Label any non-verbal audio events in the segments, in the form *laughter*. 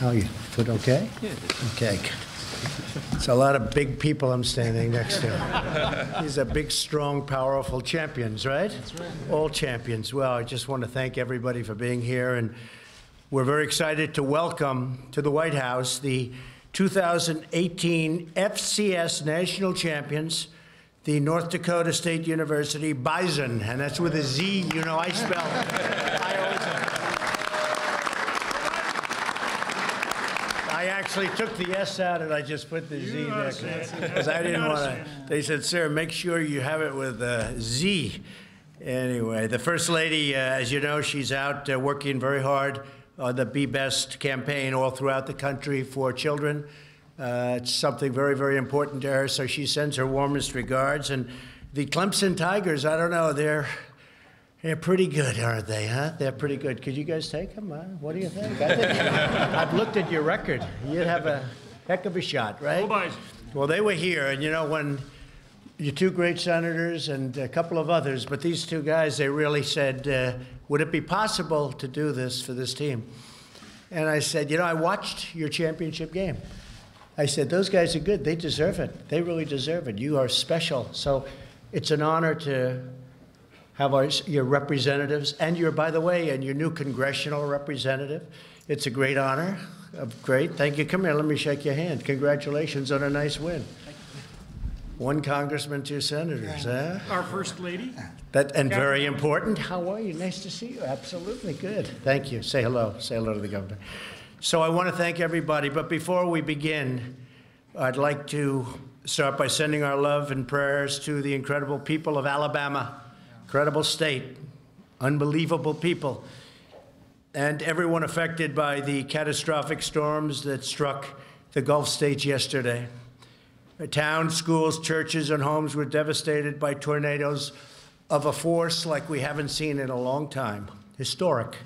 How are you? Foot okay? Okay. It's a lot of big people I'm standing next to. These are big, strong, powerful champions, right? That's right. All champions. Well, I just want to thank everybody for being here, and we're very excited to welcome to the White House the 2018 FCS National Champions, the North Dakota State University Bison, and that's with a Z. You know, I spell. I always. I actually took the S out and I just put the Z there because I didn't want to. They said, "Sir, make sure you have it with a Z." Anyway, the First Lady, uh, as you know, she's out uh, working very hard on the Be Best campaign all throughout the country for children. Uh, it's something very, very important to her, so she sends her warmest regards. And the Clemson Tigers, I don't know, they're they're pretty good, aren't they? Huh? They're pretty good. Could you guys take them? Huh? What do you think? I think *laughs* I've looked at your record. You'd have a heck of a shot, right? Well, they were here, and you know when your two great senators and a couple of others, but these two guys, they really said, uh, "Would it be possible to do this for this team?" And I said, "You know, I watched your championship game." I said, "Those guys are good. They deserve it. They really deserve it. You are special." So, it's an honor to have our, your representatives and your, by the way, and your new congressional representative. It's a great honor. Great. Thank you. Come here. Let me shake your hand. Congratulations on a nice win. One congressman, two senators, huh? Our First Lady. That, and very important. How are you? Nice to see you. Absolutely good. Thank you. Say hello. Say hello to the governor. So I want to thank everybody. But before we begin, I'd like to start by sending our love and prayers to the incredible people of Alabama incredible state, unbelievable people, and everyone affected by the catastrophic storms that struck the Gulf states yesterday. Towns, schools, churches, and homes were devastated by tornadoes of a force like we haven't seen in a long time. Historic.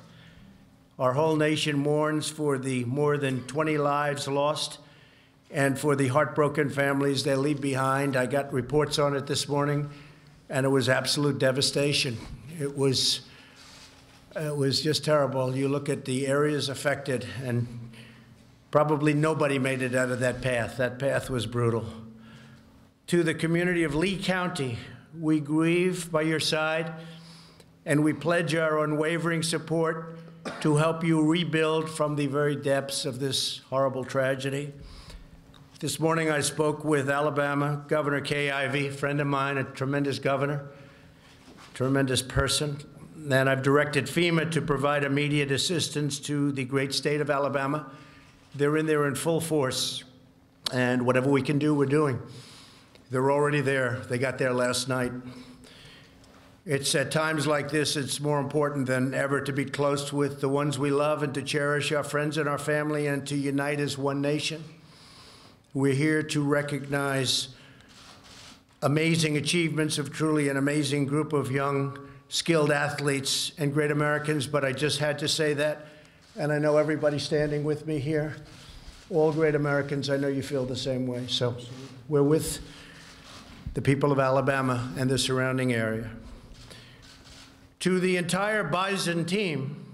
Our whole nation mourns for the more than 20 lives lost and for the heartbroken families they leave behind. I got reports on it this morning and it was absolute devastation. It was, it was just terrible. You look at the areas affected, and probably nobody made it out of that path. That path was brutal. To the community of Lee County, we grieve by your side, and we pledge our unwavering support to help you rebuild from the very depths of this horrible tragedy. This morning I spoke with Alabama Governor Kay Ivey, friend of mine, a tremendous governor, tremendous person. And I've directed FEMA to provide immediate assistance to the great state of Alabama. They're in there in full force, and whatever we can do, we're doing. They're already there. They got there last night. It's at times like this, it's more important than ever to be close with the ones we love and to cherish our friends and our family and to unite as one nation. We're here to recognize amazing achievements of truly an amazing group of young, skilled athletes and great Americans, but I just had to say that. And I know everybody standing with me here, all great Americans, I know you feel the same way. So we're with the people of Alabama and the surrounding area. To the entire Bison team,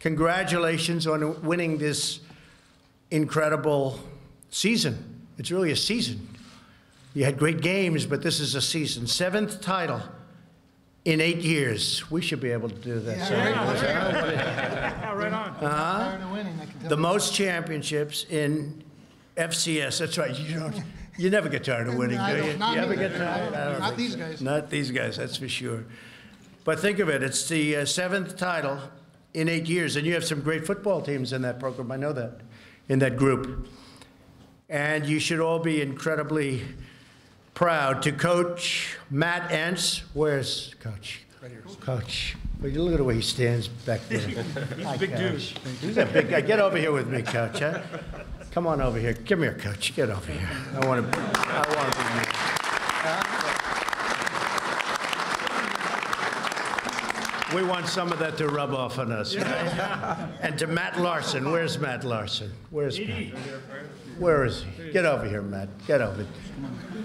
congratulations on winning this incredible season. It's really a season. You had great games, but this is a season. Seventh title in eight years. We should be able to do that. Yeah, right, on. Uh-huh. The most championships in FCS. That's right. You don't. You never get tired of winning, do you? You ever get tired? Not these so. guys. Not these guys. That's for sure. But think of it. It's the uh, seventh title in eight years, and you have some great football teams in that program. I know that. In that group. And you should all be incredibly proud to coach Matt Entz. Where's Coach? Right here. Coach. Well, you look at the way he stands back there. *laughs* He's Hi, a big coach. dude. He's a big guy. Get over here with me, Coach. Huh? Come on over here. Come here, Coach. Get over here. I want to. I want to be We want some of that to rub off on us, right? And to Matt Larsen, where's Matt Larsen? Where's Matt? Where is he? Get over here, Matt, get over.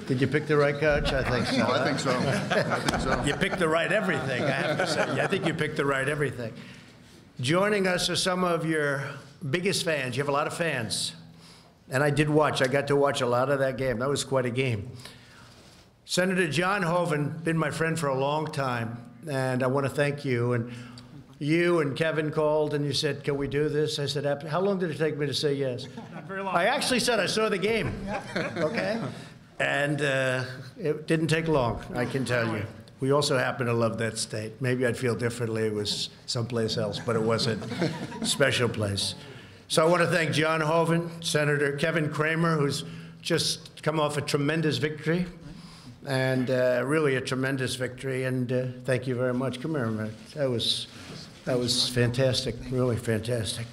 Did you pick the right coach? I think so. *laughs* I think so. I think so. You picked the right everything, I have to say. I think you picked the right everything. Joining us are some of your biggest fans. You have a lot of fans. And I did watch. I got to watch a lot of that game. That was quite a game. Senator John Hoeven, been my friend for a long time, and I want to thank you. And you and Kevin called and you said, Can we do this? I said, How long did it take me to say yes? *laughs* Not very long. I actually said I saw the game. Okay? And uh, it didn't take long, I can tell you. We also happen to love that state. Maybe I'd feel differently if it was someplace else, but it wasn't. A special place. So I want to thank John Hoeven, Senator Kevin Cramer, who's just come off a tremendous victory, and uh, really a tremendous victory. And uh, thank you very much. Come here minute. That was, that was fantastic, really fantastic.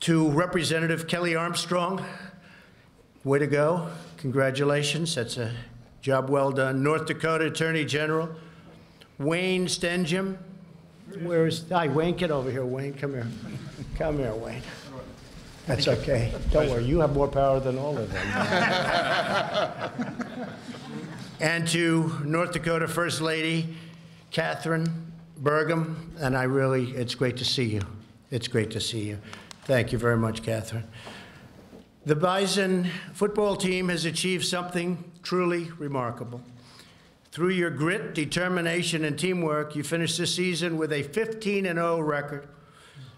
To Representative Kelly Armstrong, way to go. Congratulations. That's a job well done. North Dakota Attorney General Wayne Stenehjem. Where is, hi, Wayne, get over here, Wayne. Come here. Come here, Wayne. That's okay. Don't worry, you have more power than all of them. *laughs* And to North Dakota First Lady Kathryn Burgum, and I really, it's great to see you. It's great to see you. Thank you very much, Kathryn. The Bison football team has achieved something truly remarkable. Through your grit, determination, and teamwork, you finished the season with a 15 0 record.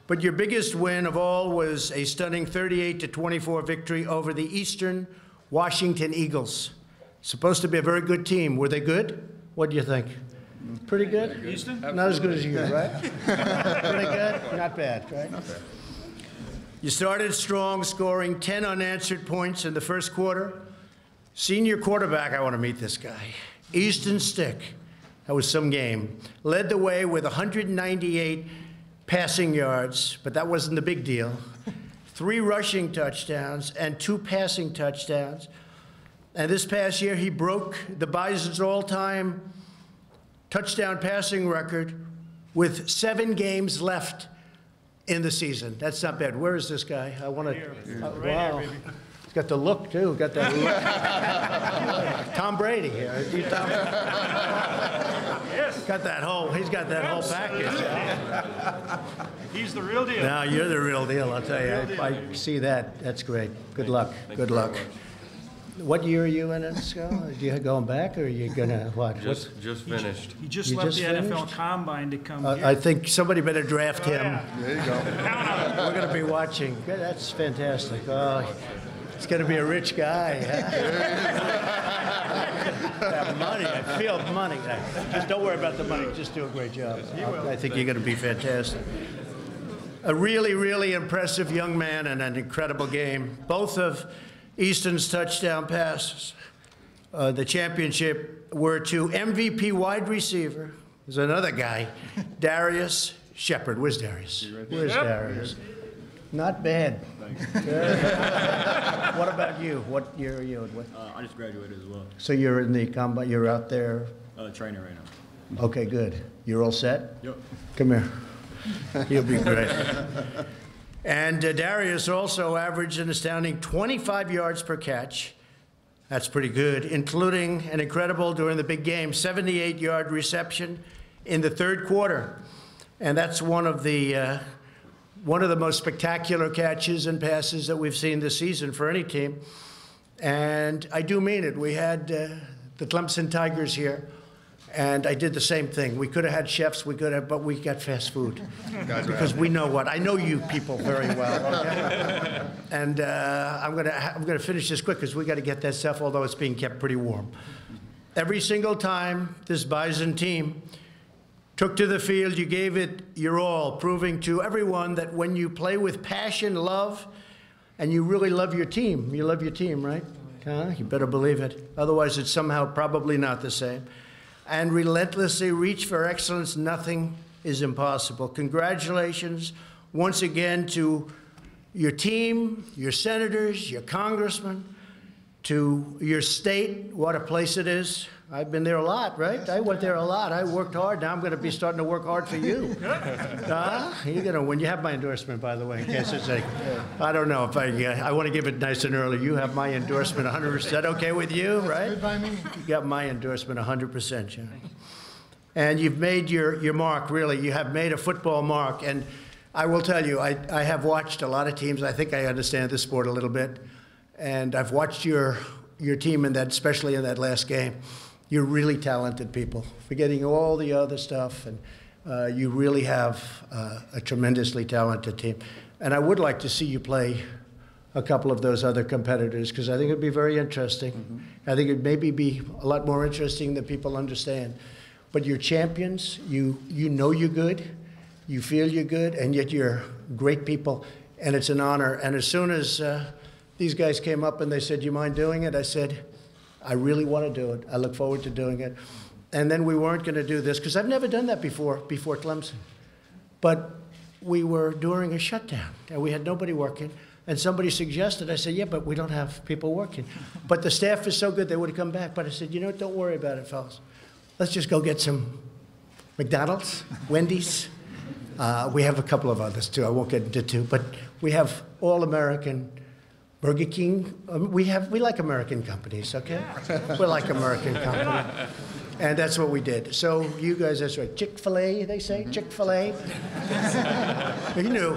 But your biggest win of all was a stunning 38 24 victory over the Eastern Washington Eagles. Supposed to be a very good team. Were they good? What do you think? Pretty good? Easton? Not as good as you, right? *laughs* Pretty good? Not bad, right? Not bad. You started strong, scoring 10 unanswered points in the first quarter. Senior quarterback, I want to meet this guy. Easton Stick, that was some game. Led the way with 198 passing yards, but that wasn't the big deal. Three rushing touchdowns and two passing touchdowns. And this past year, he broke the Bison's all time touchdown passing record with seven games left in the season. That's not bad. Where is this guy? I want to. Uh, wow. He's got the look too. Got that look. *laughs* Tom Brady here. You *laughs* Tom- Yes, got that whole. He's got that whole package. he's the real deal. Now you're the real deal. I'll tell you. I, I see that. That's great. Good luck. Good luck. What year are you in at school? Are you going back, or are you gonna what? Just, just finished. He just You left just the NFL finished? Combine to come Uh, here. I think somebody better draft him. Yeah. There you go. *laughs* We're going to be watching. Good, That's fantastic. Oh, he's going to be a rich guy. Huh? *laughs* that money. I feel money. Just don't worry about the money. Just do a great job. I think you're going to be fantastic. A really, really impressive young man and an incredible game. Both of Easton's touchdown passes, uh, the championship, were to MVP wide receiver. There's another guy, *laughs* Darius Shepherd. Where's Darius? Where's Darius? Not bad. *laughs* What about you? What year are you? What, Uh, I just graduated as well. so you're in the combat. You're out there. Uh, trainer right now. Okay, good. You're all set. Yep. Come here. He'll be great. *laughs* And uh, Darius also averaged an astounding 25 yards per catch. That's pretty good, including an incredible during the big game 78 yard reception in the third quarter. And that's one of the uh, one of the most spectacular catches and passes that we've seen this season for any team. And I do mean it. We had uh, the Clemson Tigers here, and I did the same thing. We could have had chefs, we could have, but we got fast food *laughs* because we know what. I know you people very well. okay? *laughs* and uh, I'm gonna I'm gonna finish this quick because we got to get that stuff. Although it's being kept pretty warm. Every single time this Bison team took to the field, you gave it your all, proving to everyone that when you play with passion, love, and you really love your team, you love your team, right? Huh? You better believe it. Otherwise, it's somehow probably not the same. And relentlessly reach for excellence, nothing is impossible. Congratulations once again to your team, your senators, your congressmen, to your state, what a place it is. I've been there a lot, right? I went there a lot. I worked hard. Now I'm going to be starting to work hard for you. *laughs* Huh? You're going to win. You have my endorsement, by the way, in case it's like, I don't know if I, uh, I want to give it nice and early. You have my endorsement 100%. Okay with you, right? Good by me. You got my endorsement 100%, John. And you've made your, your mark, really. You have made a football mark. And I will tell you, I, I have watched a lot of teams. I think I understand this sport a little bit. And I've watched your, your team in that, especially in that last game. You're really talented people, forgetting all the other stuff. And uh, you really have uh, a tremendously talented team. And I would like to see you play a couple of those other competitors because I think it'd be very interesting. I think it'd maybe be a lot more interesting than people understand. But you're champions. You you know you're good. You feel you're good, and yet you're great people, and it's an honor. And as soon as uh, these guys came up and they said, "You mind doing it?" I said, "I really want to do it. I look forward to doing it." And then we weren't going to do this because I've never done that before before Clemson. But we were during a shutdown and we had nobody working. And somebody suggested, I said, yeah, but we don't have people working. But the staff is so good, they would have come back. But I said, you know what, don't worry about it, fellas. Let's just go get some McDonald's, Wendy's. Uh, we have a couple of others too. I won't get into two, but we have all American Burger King. Um, we have we like American companies, okay? we like American companies. And that's what we did. So you guys, that's right. Chick Fil A, they say Chick Fil A. you *laughs* knew,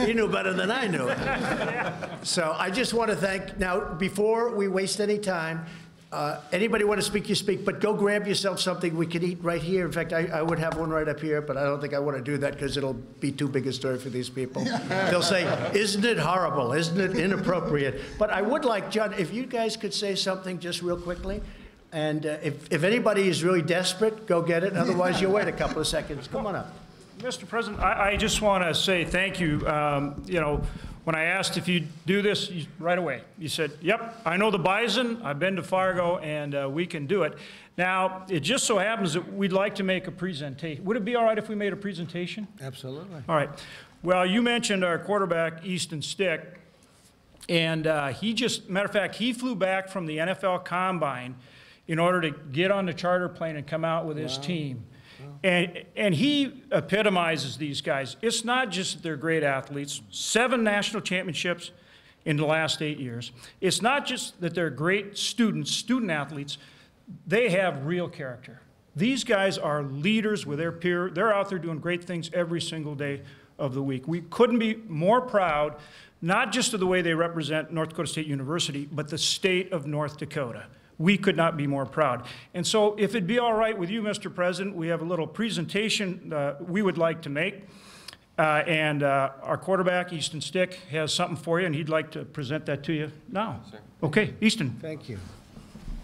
you knew better than I knew. *laughs* So I just want to thank. Now, before we waste any time, uh, anybody want to speak, you speak. But go grab yourself something we can eat right here. In fact, I, I would have one right up here, but I don't think I want to do that because it'll be too big a story for these people. *laughs* They'll say, "Isn't it horrible? Isn't it inappropriate?" But I would like John, if you guys could say something just real quickly. And uh, if, if anybody is really desperate, go get it. Otherwise, you'll wait a couple of seconds. Come on up. Mr. President, I, I just want to say thank you. Um, You know, when I asked if you'd do this, you- right away, you said, yep, I know the Bison, I've been to Fargo, and uh, we can do it. Now, it just so happens that we'd like to make a presentation. Would it be all right if we made a presentation? Absolutely. All right. Well, you mentioned our quarterback, Easton Stick, and uh, he just, matter of fact, he flew back from the NFL Combine in order to get on the charter plane and come out with his team. And, and he epitomizes these guys. It's not just that they're great athletes, seven national championships in the last eight years. It's not just that they're great students, student athletes, they have real character. These guys are leaders with their peer. They're out there doing great things every single day of the week. We couldn't be more proud, not just of the way they represent North Dakota State University, but the state of North Dakota. We could not be more proud. And so, if it'd be all right with you, Mr. President, we have a little presentation uh, we would like to make. Uh, and uh, our quarterback, Easton Stick, has something for you, and he'd like to present that to you now. Okay, Easton. Thank you.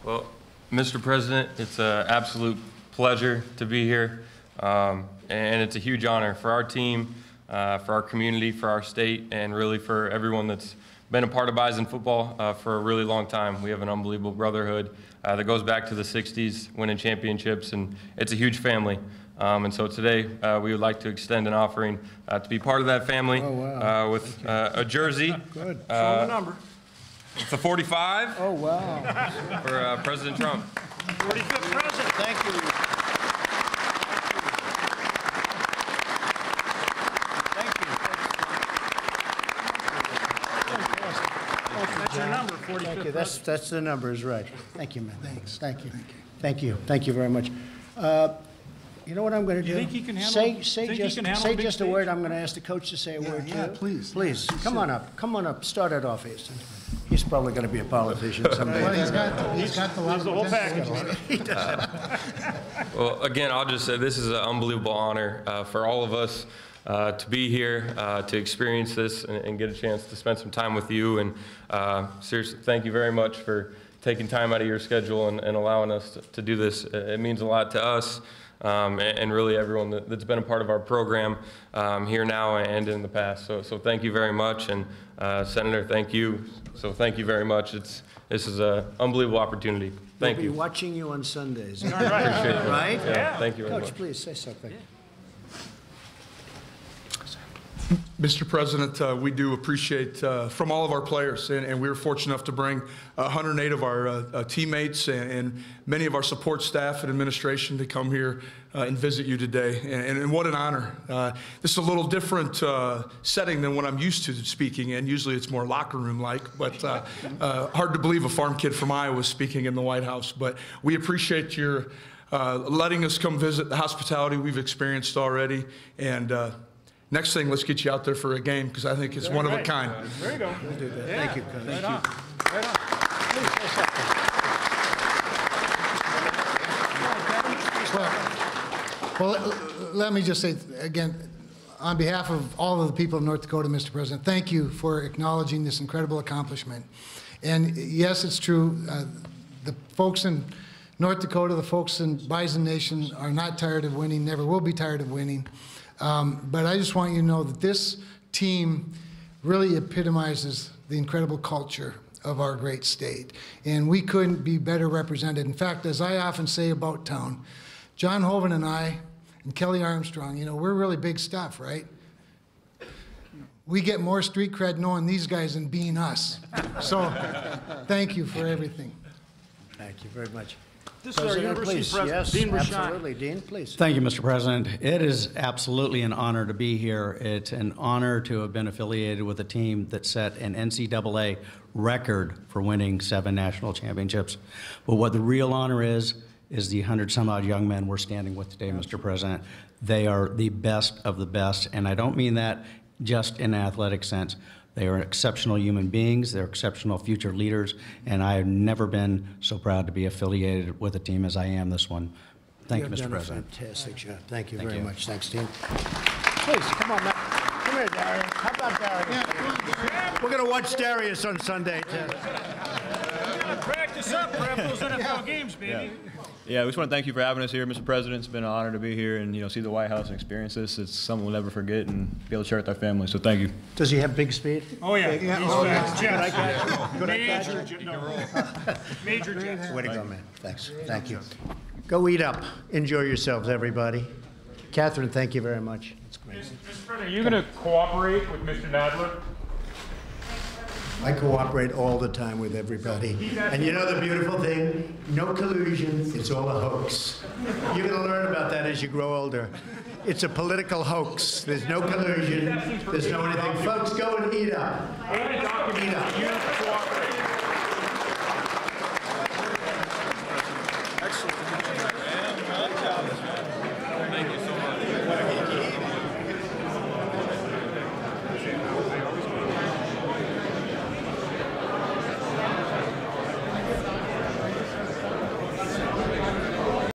Well, Mr. President, it's an absolute pleasure to be here, um, and it's a huge honor for our team, uh, for our community, for our state, and really for everyone that's been a part of Bison football uh, for a really long time. We have an unbelievable brotherhood uh, that goes back to the 60s, winning championships, and it's a huge family. Um, and so today, uh, we would like to extend an offering uh, to be part of that family uh, with uh, a jersey. *laughs* Good. Show the number. It's a 45 Oh, wow. for uh, President Trump. 45th president. Thank you. That's your number, 45th Thank you. president. That's, that's the numbers, right. Thank you, man. Thanks. Thank you. Thank you. Thank you very much. Uh, You know what I'm going to do? You think he can handle- Say, say think he can handle say just a stage? word. I'm going to ask the coach to say a word, too. yeah, please. Please, come on up. Come on up. Start it off, Easton. He's probably going to be a politician someday. Well, he's got, he's got the lot He's of the whole potential. package. *laughs* Well, again, I'll just say this is an unbelievable honor uh, for all of us uh, to be here, uh, to experience this, and, and get a chance to spend some time with you. And uh, seriously, thank you very much for taking time out of your schedule and, and allowing us to, to do this. It it means a lot to us. Um, and, and really everyone that, that's been a part of our program um, here now and in the past. So, so thank you very much. And uh, Senator, thank you. So thank you very much. It's, this is an unbelievable opportunity. Thank We'll you. watching you on Sundays, *laughs* Appreciate right? Yeah, thank you very much. Coach, please say something. Mr. President, uh, we do appreciate uh, from all of our players, and, and we were fortunate enough to bring 108 of our uh, uh, teammates and, and many of our support staff and administration to come here uh, and visit you today. And, and what an honor. Uh, this is a little different setting than what I'm used to speaking in. Usually it's more locker room like, but hard to believe a farm kid from Iowa speaking in the White House. But we appreciate your letting us come visit the hospitality we've experienced already. And next thing, let's get you out there for a game because I think it's one of a Right. kind. There you go. Thank you, Coach. Right on. Right on. Please. Well, let me just say, again, on behalf of all of the people of North Dakota, Mr. President, thank you for acknowledging this incredible accomplishment. And yes, it's true, uh, the folks in North Dakota, the folks in Bison Nation are not tired of winning, never will be tired of winning. Um, But I just want you to know that this team really epitomizes the incredible culture of our great state. And we couldn't be better represented. In fact, as I often say about town, John Hoeven and I and Kelly Armstrong, you know, we're really big stuff, right? We get more street cred knowing these guys than being us. So, thank you for everything. Thank you very much. This is our President, university please. president, Yes, Dean Bresciani. absolutely. Dean, please. Thank you, Mr. President. It is absolutely an honor to be here. It's an honor to have been affiliated with a team that set an NCAA record for winning seven national championships. But what the real honor is, is the 100-some-odd young men we're standing with today, Mr. President. They are the best of the best, and I don't mean that just in an athletic sense. They are exceptional human beings, they're exceptional future leaders, and I have never been so proud to be affiliated with a team as I am this one. Thank you, have Mr. President. fantastic job. Thank you Thank very you. much. Thanks, team. Please, come on, Matt. Come here, Darius. How about Darius? We're going to watch Darius on Sunday, too. Practice up, prep those NFL games, baby. Yeah, we just want to thank you for having us here, Mr. President. It's been an honor to be here and, you know, see the White House and experience this. It's something we'll never forget and be able to share with our family. So thank you. Does he have big speed? Oh, yeah. He's oh, yeah. fast. Jets. Major, Jet- no. Major Jets. *laughs* Way to go, man. Thanks. Thank you. Go eat up. Enjoy yourselves, everybody. Kathryn, thank you very much. It's great. Mr. President, are you going to cooperate with Mr. Nadler? I cooperate all the time with everybody. And you know the beautiful thing? No collusion. It's all a hoax. You're going to learn about that as you grow older. It's a political hoax. There's no collusion. There's no anything. Folks, go and eat up. Eat up.